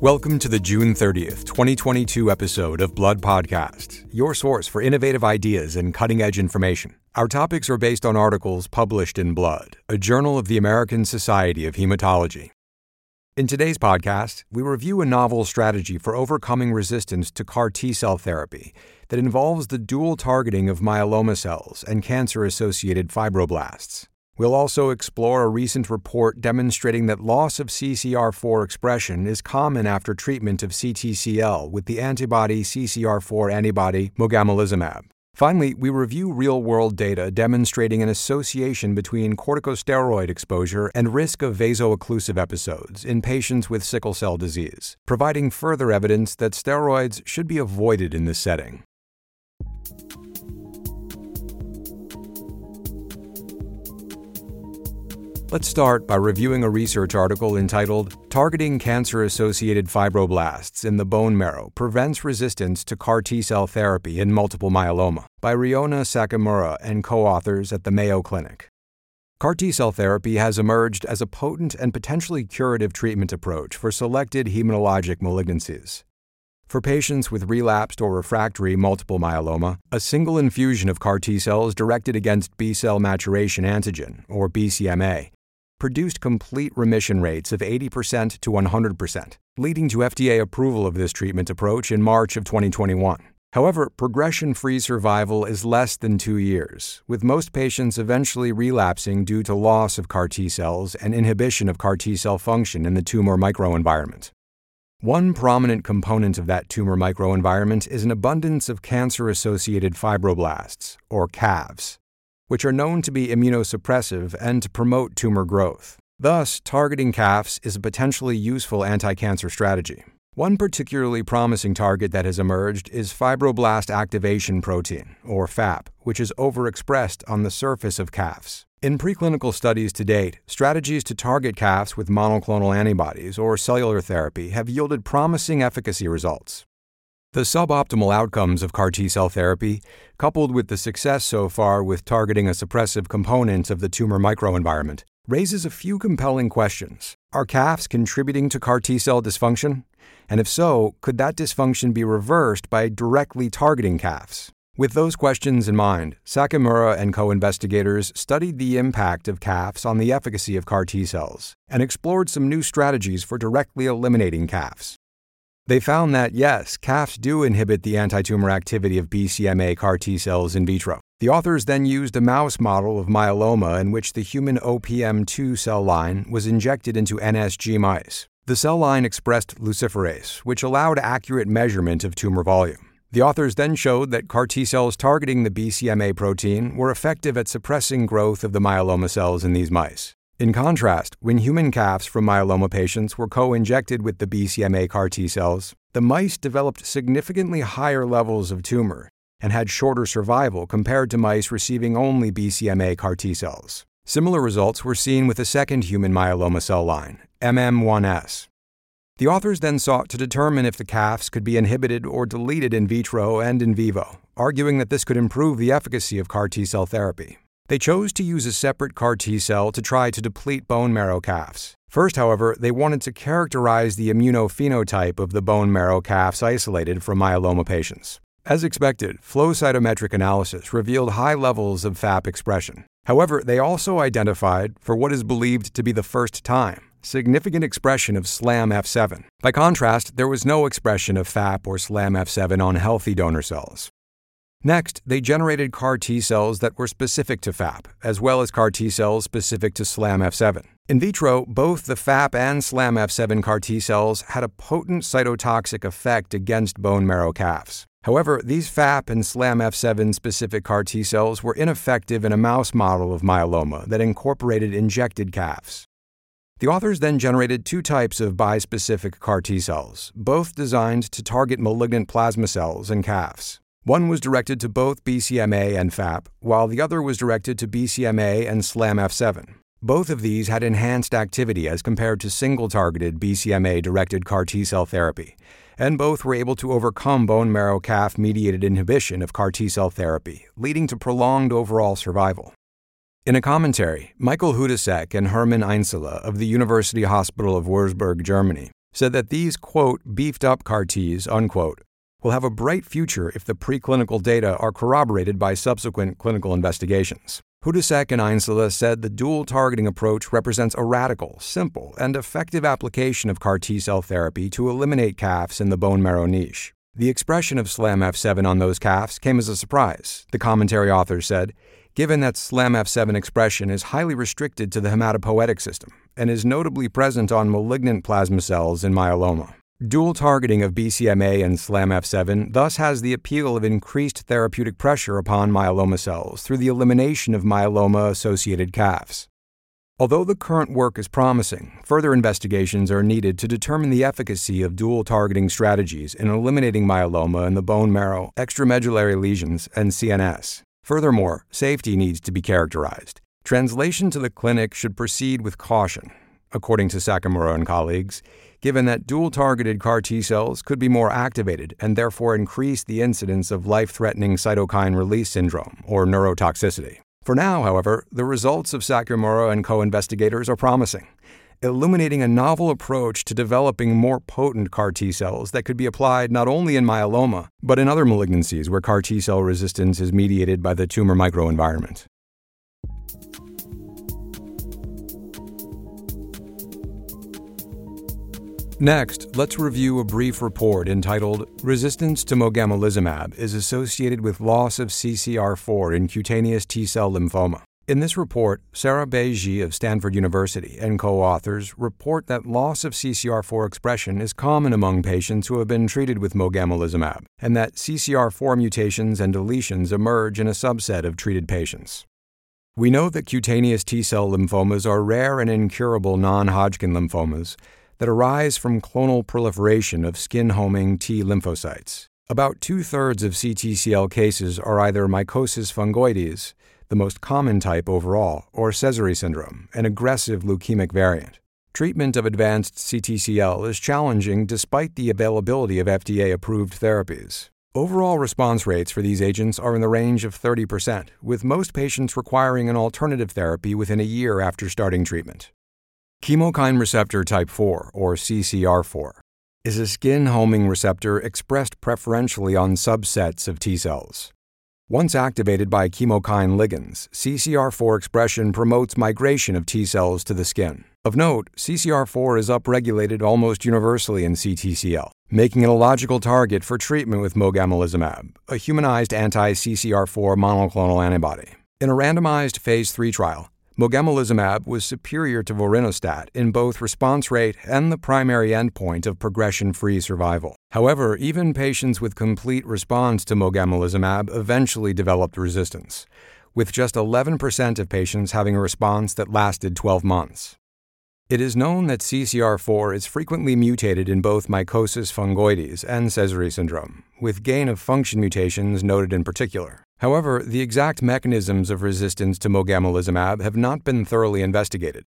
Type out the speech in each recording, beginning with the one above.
Welcome to the June 30th, 2022 episode of Blood Podcast, your source for innovative ideas and cutting edge information. Our topics are based on articles published in Blood, a journal of the American Society of Hematology. In today's podcast, we review a novel strategy for overcoming resistance to CAR T cell therapy that involves the dual targeting of myeloma cells and cancer associated fibroblasts. We'll also explore a recent report demonstrating that loss of CCR4 expression is common after treatment of CTCL with the antibody CCR4 antibody mogamulizumab. Finally, we review real world data demonstrating an association between corticosteroid exposure and risk of vaso-occlusive episodes in patients with sickle cell disease, providing further evidence that steroids should be avoided in this setting. Let's start by reviewing a research article entitled Targeting Cancer Associated Fibroblasts in the Bone Marrow Prevents Resistance to CAR T Cell Therapy in Multiple Myeloma by Riona Sakamura and co authors at the Mayo Clinic. CAR T cell therapy has emerged as a potent and potentially curative treatment approach for selected hematologic malignancies. For patients with relapsed or refractory multiple myeloma, a single infusion of CAR T cells directed against B cell maturation antigen, or BCMA, produced complete remission rates of 80% to 100%, leading to FDA approval of this treatment approach in March of 2021. However, progression free survival is less than two years, with most patients eventually relapsing due to loss of CAR T cells and inhibition of CAR T cell function in the tumor microenvironment. One prominent component of that tumor microenvironment is an abundance of cancer associated fibroblasts, or CAFs which are known to be immunosuppressive and to promote tumor growth. Thus, targeting CAFs is a potentially useful anti cancer strategy. One particularly promising target that has emerged is fibroblast activation protein, or FAP, which is overexpressed on the surface of CAFs. In preclinical studies to date, strategies to target CAFs with monoclonal antibodies or cellular therapy have yielded promising efficacy results. The suboptimal outcomes of CAR T cell therapy, coupled with the success so far with targeting a suppressive component of the tumor microenvironment, raises a few compelling questions. Are CAFs contributing to CAR T cell dysfunction? And if so, could that dysfunction be reversed by directly targeting CAFs? With those questions in mind, Sakamura and co investigators studied the impact of CAFs on the efficacy of CAR T cells and explored some new strategies for directly eliminating CAFs. They found that, yes, CAFs do inhibit the antitumor activity of BCMA CAR T cells in vitro. The authors then used a mouse model of myeloma in which the human OPM2 cell line was injected into NSG mice. The cell line expressed luciferase, which allowed accurate measurement of tumor volume. The authors then showed that CAR T cells targeting the BCMA protein were effective at suppressing growth of the myeloma cells in these mice. In contrast, when human CAFs from myeloma patients were co injected with the BCMA CAR T cells, the mice developed significantly higher levels of tumor and had shorter survival compared to mice receiving only BCMA CAR T cells. Similar results were seen with a second human myeloma cell line, MM1S. The authors then sought to determine if the CAFs could be inhibited or deleted in vitro and in vivo, arguing that this could improve the efficacy of CAR T cell therapy. They chose to use a separate CAR T cell to try to deplete bone marrow CAFs. First, however, they wanted to characterize the immunophenotype of the bone marrow CAFs isolated from myeloma patients. As expected, flow cytometric analysis revealed high levels of FAP expression. However, they also identified, for what is believed to be the first time, significant expression of SLAM F7. By contrast, there was no expression of FAP or SLAM F7 on healthy donor cells. Next, they generated CAR T cells that were specific to FAP, as well as CAR T cells specific to SLAM F7. In vitro, both the FAP and SLAM F7 CAR T cells had a potent cytotoxic effect against bone marrow CAFs. However, these FAP and SLAM F7 specific CAR T cells were ineffective in a mouse model of myeloma that incorporated injected CAFs. The authors then generated two types of bispecific CAR T cells, both designed to target malignant plasma cells and CAFs. One was directed to both BCMA and FAP, while the other was directed to BCMA and SLAM F7. Both of these had enhanced activity as compared to single targeted BCMA directed CAR T cell therapy, and both were able to overcome bone marrow CAF mediated inhibition of CAR T cell therapy, leading to prolonged overall survival. In a commentary, Michael Hudasek and Hermann Einzele of the University Hospital of Wurzburg, Germany, said that these, quote, beefed up CAR Ts, unquote, will have a bright future if the preclinical data are corroborated by subsequent clinical investigations. Hudasek and Ainsela said the dual targeting approach represents a radical, simple, and effective application of CAR T cell therapy to eliminate CAFs in the bone marrow niche. The expression of SLAMF7 on those CAFs came as a surprise, the commentary authors said, given that SLAMF7 expression is highly restricted to the hematopoietic system and is notably present on malignant plasma cells in myeloma. Dual targeting of BCMA and SLAMF7 thus has the appeal of increased therapeutic pressure upon myeloma cells through the elimination of myeloma associated CAFs. Although the current work is promising, further investigations are needed to determine the efficacy of dual targeting strategies in eliminating myeloma in the bone marrow, extramedullary lesions, and CNS. Furthermore, safety needs to be characterized. Translation to the clinic should proceed with caution, according to Sakamura and colleagues, given that dual targeted CAR T cells could be more activated and therefore increase the incidence of life threatening cytokine release syndrome, or neurotoxicity. For now, however, the results of Sakamura and co investigators are promising, illuminating a novel approach to developing more potent CAR T cells that could be applied not only in myeloma, but in other malignancies where CAR T cell resistance is mediated by the tumor microenvironment. Next, let's review a brief report entitled Resistance to Mogamulizumab is Associated with Loss of CCR4 in Cutaneous T Cell Lymphoma. In this report, Sarah Beji of Stanford University and co authors report that loss of CCR4 expression is common among patients who have been treated with mogamulizumab, and that CCR4 mutations and deletions emerge in a subset of treated patients. We know that cutaneous T cell lymphomas are rare and incurable non Hodgkin lymphomas that arise from clonal proliferation of skin homing T lymphocytes. About two thirds of CTCL cases are either mycosis fungoides, the most common type overall, or Sézary syndrome, an aggressive leukemic variant. Treatment of advanced CTCL is challenging despite the availability of FDA approved therapies. Overall response rates for these agents are in the range of 30%, with most patients requiring an alternative therapy within a year after starting treatment. Chemokine receptor type 4, or CCR4, is a skin homing receptor expressed preferentially on subsets of T cells. Once activated by chemokine ligands, CCR4 expression promotes migration of T cells to the skin. Of note, CCR4 is upregulated almost universally in CTCL, making it a logical target for treatment with mogamulizumab, a humanized anti-CCR4 monoclonal antibody. In a randomized phase 3 trial, mogamulizumab was superior to vorinostat in both response rate and the primary endpoint of progression-free survival. However, even patients with complete response to mogamulizumab eventually developed resistance, with just 11% of patients having a response that lasted 12 months. It is known that CCR4 is frequently mutated in both mycosis fungoides and Sézary syndrome, with gain of function mutations noted in particular. However, the exact mechanisms of resistance to mogamulizumab have not been thoroughly investigated.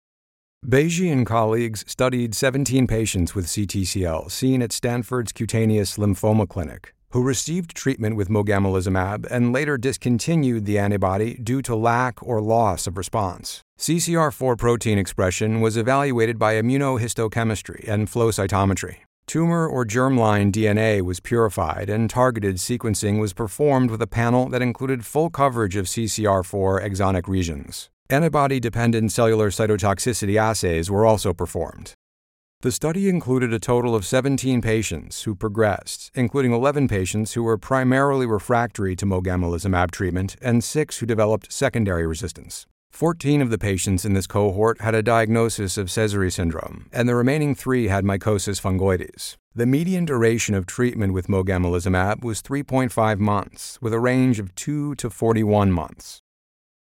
Beji and colleagues studied 17 patients with CTCL seen at Stanford's Cutaneous Lymphoma Clinic who received treatment with mogamulizumab and later discontinued the antibody due to lack or loss of response. CCR4 protein expression was evaluated by immunohistochemistry and flow cytometry. Tumor or germline DNA was purified and targeted sequencing was performed with a panel that included full coverage of CCR4 exonic regions. Antibody dependent cellular cytotoxicity assays were also performed. The study included a total of 17 patients who progressed, including 11 patients who were primarily refractory to mogamulizumab treatment and 6 who developed secondary resistance. 14 of the patients in this cohort had a diagnosis of Sézary syndrome, and the remaining 3 had mycosis fungoides. The median duration of treatment with mogamulizumab was 3.5 months, with a range of 2 to 41 months.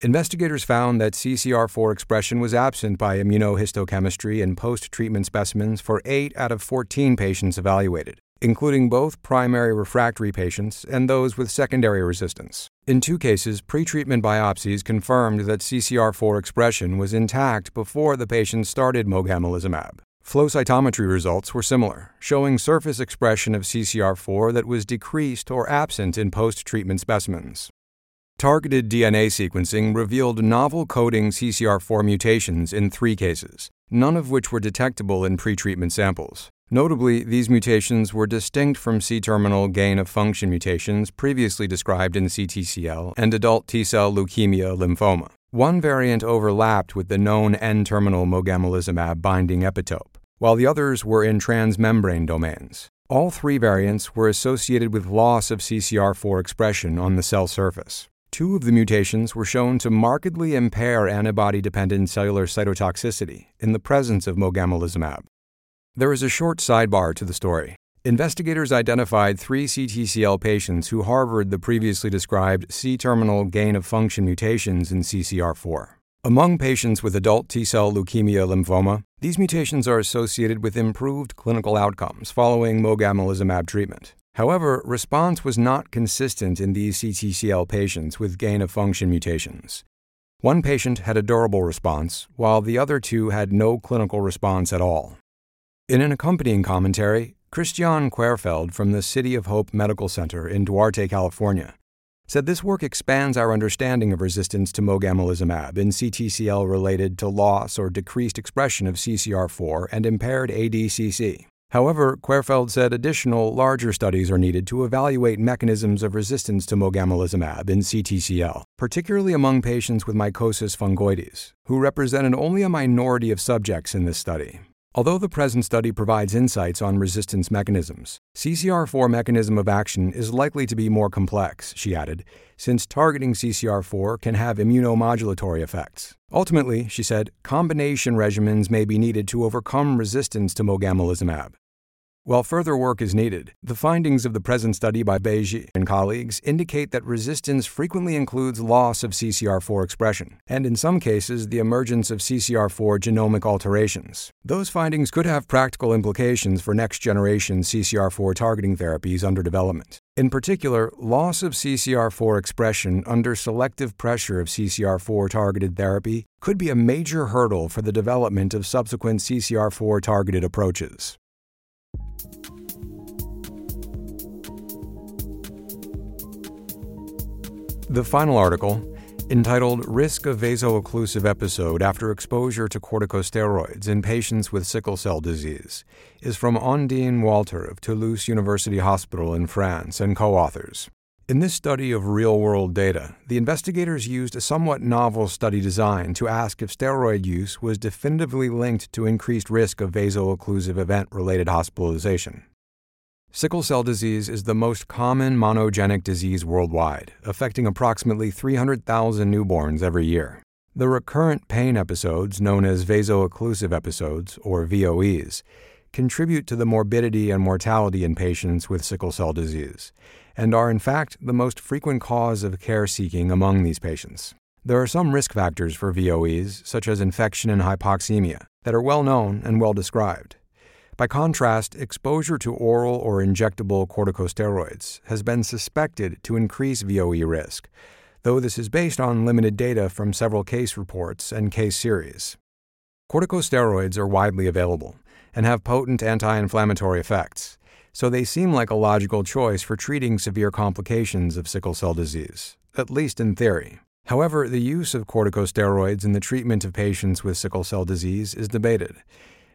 Investigators found that CCR4 expression was absent by immunohistochemistry in post treatment specimens for 8 out of 14 patients evaluated, including both primary refractory patients and those with secondary resistance. In two cases, pretreatment biopsies confirmed that CCR4 expression was intact before the patients started mogamulizumab. Flow cytometry results were similar, showing surface expression of CCR4 that was decreased or absent in post treatment specimens. Targeted DNA sequencing revealed novel coding CCR4 mutations in three cases, none of which were detectable in pretreatment samples. Notably, these mutations were distinct from C terminal gain of function mutations previously described in CTCL and adult T cell leukemia lymphoma. One variant overlapped with the known N terminal mogamulizumab binding epitope, while the others were in transmembrane domains. All three variants were associated with loss of CCR4 expression on the cell surface. Two of the mutations were shown to markedly impair antibody dependent cellular cytotoxicity in the presence of mogamulizumab. There is a short sidebar to the story. Investigators identified three CTCL patients who harbored the previously described C terminal gain of function mutations in CCR4. Among patients with adult T cell leukemia lymphoma, these mutations are associated with improved clinical outcomes following mogamulizumab treatment. However, response was not consistent in these CTCL patients with gain of function mutations. One patient had a durable response, while the other two had no clinical response at all. In an accompanying commentary, Christian Querfeld from the City of Hope Medical Center in Duarte, California, said this work expands our understanding of resistance to mogamulizumab in CTCL related to loss or decreased expression of CCR4 and impaired ADCC. However, Querfeld said additional, larger studies are needed to evaluate mechanisms of resistance to mogamulizumab in CTCL, particularly among patients with mycosis fungoides, who represented only a minority of subjects in this study. Although the present study provides insights on resistance mechanisms, CCR4 mechanism of action is likely to be more complex, she added, since targeting CCR4 can have immunomodulatory effects. Ultimately, she said, combination regimens may be needed to overcome resistance to mogamulizumab. While further work is needed, the findings of the present study by Beji and colleagues indicate that resistance frequently includes loss of CCR4 expression, and in some cases, the emergence of CCR4 genomic alterations. Those findings could have practical implications for next generation CCR4 targeting therapies under development. In particular, loss of CCR4 expression under selective pressure of CCR4 targeted therapy could be a major hurdle for the development of subsequent CCR4 targeted approaches. The final article, entitled Risk of Vaso-Occlusive Episode After Exposure to Corticosteroids in Patients with Sickle Cell Disease, is from Ondine Walter of Toulouse University Hospital in France and co authors. In this study of real world data, the investigators used a somewhat novel study design to ask if steroid use was definitively linked to increased risk of vaso-occlusive event related hospitalization. Sickle cell disease is the most common monogenic disease worldwide, affecting approximately 300,000 newborns every year. The recurrent pain episodes, known as vaso-occlusive episodes, or VOEs, contribute to the morbidity and mortality in patients with sickle cell disease, and are in fact the most frequent cause of care seeking among these patients. There are some risk factors for VOEs, such as infection and hypoxemia, that are well known and well described. By contrast, exposure to oral or injectable corticosteroids has been suspected to increase VOE risk, though this is based on limited data from several case reports and case series. Corticosteroids are widely available and have potent anti inflammatory effects, so they seem like a logical choice for treating severe complications of sickle cell disease, at least in theory. However, the use of corticosteroids in the treatment of patients with sickle cell disease is debated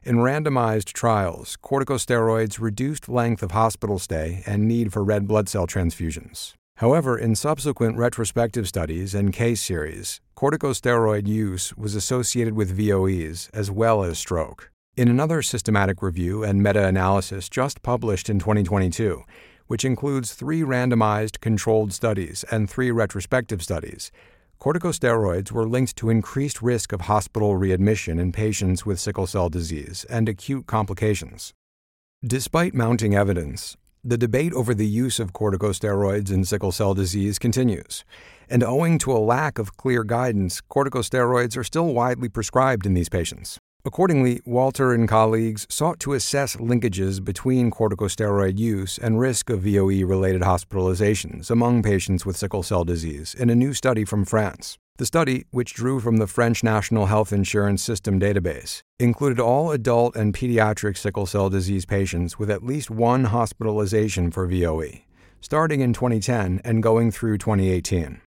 in randomized trials, corticosteroids reduced length of hospital stay and need for red blood cell transfusions. However, in subsequent retrospective studies and case series, corticosteroid use was associated with VOEs as well as stroke. In another systematic review and meta analysis just published in 2022, which includes three randomized controlled studies and three retrospective studies, Corticosteroids were linked to increased risk of hospital readmission in patients with sickle cell disease and acute complications. Despite mounting evidence, the debate over the use of corticosteroids in sickle cell disease continues, and owing to a lack of clear guidance, corticosteroids are still widely prescribed in these patients. Accordingly, Walter and colleagues sought to assess linkages between corticosteroid use and risk of VOE related hospitalizations among patients with sickle cell disease in a new study from France. The study, which drew from the French National Health Insurance System database, included all adult and pediatric sickle cell disease patients with at least one hospitalization for VOE, starting in 2010 and going through 2018.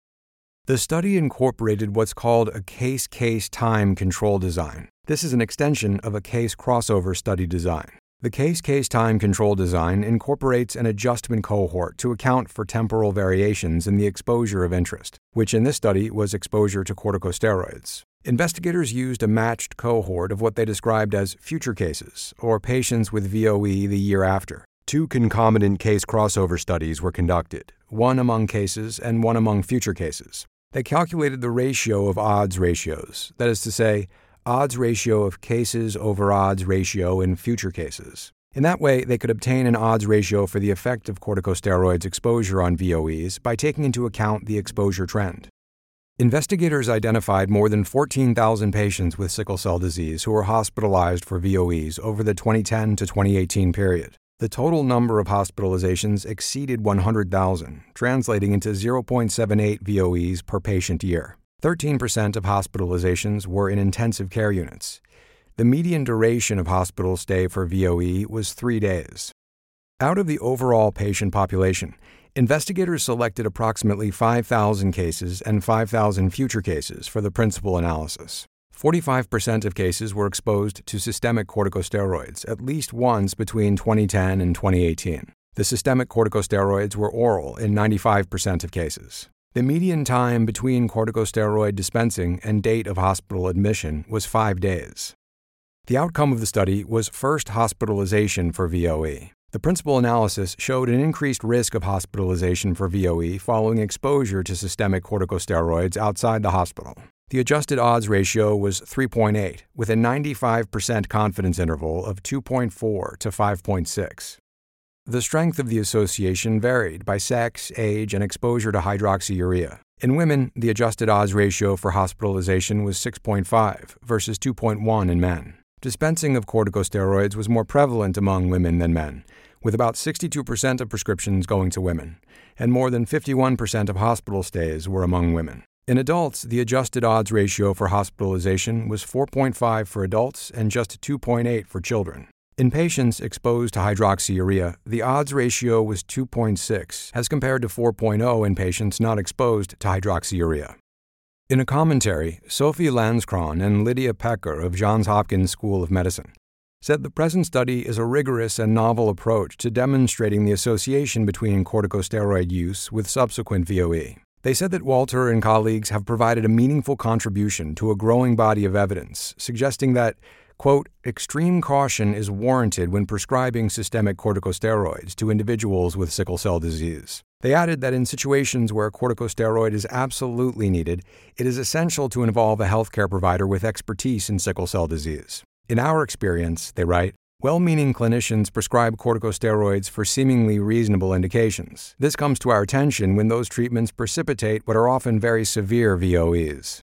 The study incorporated what's called a case case time control design, This is an extension of a case crossover study design. The case case time control design incorporates an adjustment cohort to account for temporal variations in the exposure of interest, which in this study was exposure to corticosteroids. Investigators used a matched cohort of what they described as future cases, or patients with VOE the year after. Two concomitant case crossover studies were conducted, one among cases and one among future cases. They calculated the ratio of odds ratios, that is to say, odds ratio of cases over odds ratio in future cases. In that way, they could obtain an odds ratio for the effect of corticosteroids exposure on VOEs by taking into account the exposure trend. Investigators identified more than 14,000 patients with sickle cell disease who were hospitalized for VOEs over the 2010 to 2018 period. The total number of hospitalizations exceeded 100,000, translating into 0.78 VOEs per patient year. 13% of hospitalizations were in intensive care units. The median duration of hospital stay for VOE was three days. Out of the overall patient population, investigators selected approximately 5,000 cases and 5,000 future cases for the principal analysis. 45% of cases were exposed to systemic corticosteroids at least once between 2010 and 2018. The systemic corticosteroids were oral in 95% of cases. The median time between corticosteroid dispensing and date of hospital admission was five days. The outcome of the study was first hospitalization for VOE. The principal analysis showed an increased risk of hospitalization for VOE following exposure to systemic corticosteroids outside the hospital. The adjusted odds ratio was 3.8, with a 95% confidence interval of 2.4 to 5.6. The strength of the association varied by sex, age, and exposure to hydroxyurea. In women, the adjusted odds ratio for hospitalization was 6.5 versus 2.1 in men. Dispensing of corticosteroids was more prevalent among women than men, with about 62% of prescriptions going to women, and more than 51% of hospital stays were among women. In adults, the adjusted odds ratio for hospitalization was 4.5 for adults and just 2.8 for children. In patients exposed to hydroxyurea, the odds ratio was 2.6 as compared to 4.0 in patients not exposed to hydroxyurea. In a commentary, Sophie Landskron and Lydia Pecker of Johns Hopkins School of Medicine said the present study is a rigorous and novel approach to demonstrating the association between corticosteroid use with subsequent VOE. They said that Walter and colleagues have provided a meaningful contribution to a growing body of evidence, suggesting that quote, extreme caution is warranted when prescribing systemic corticosteroids to individuals with sickle cell disease. They added that in situations where a corticosteroid is absolutely needed, it is essential to involve a healthcare provider with expertise in sickle cell disease. In our experience, they write, well meaning clinicians prescribe corticosteroids for seemingly reasonable indications. This comes to our attention when those treatments precipitate what are often very severe VOEs.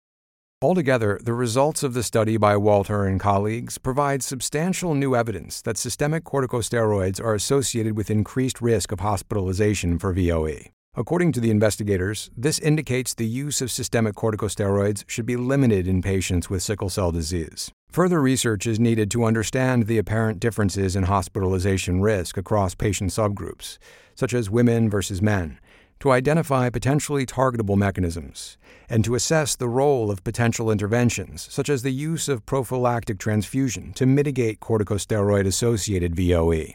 Altogether, the results of the study by Walter and colleagues provide substantial new evidence that systemic corticosteroids are associated with increased risk of hospitalization for VOE. According to the investigators, this indicates the use of systemic corticosteroids should be limited in patients with sickle cell disease. Further research is needed to understand the apparent differences in hospitalization risk across patient subgroups, such as women versus men, to identify potentially targetable mechanisms, and to assess the role of potential interventions, such as the use of prophylactic transfusion to mitigate corticosteroid associated VOE.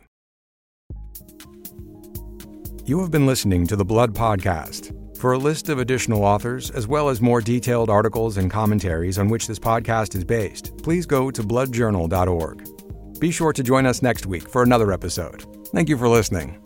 You have been listening to the Blood Podcast. For a list of additional authors, as well as more detailed articles and commentaries on which this podcast is based, please go to bloodjournal.org. Be sure to join us next week for another episode. Thank you for listening.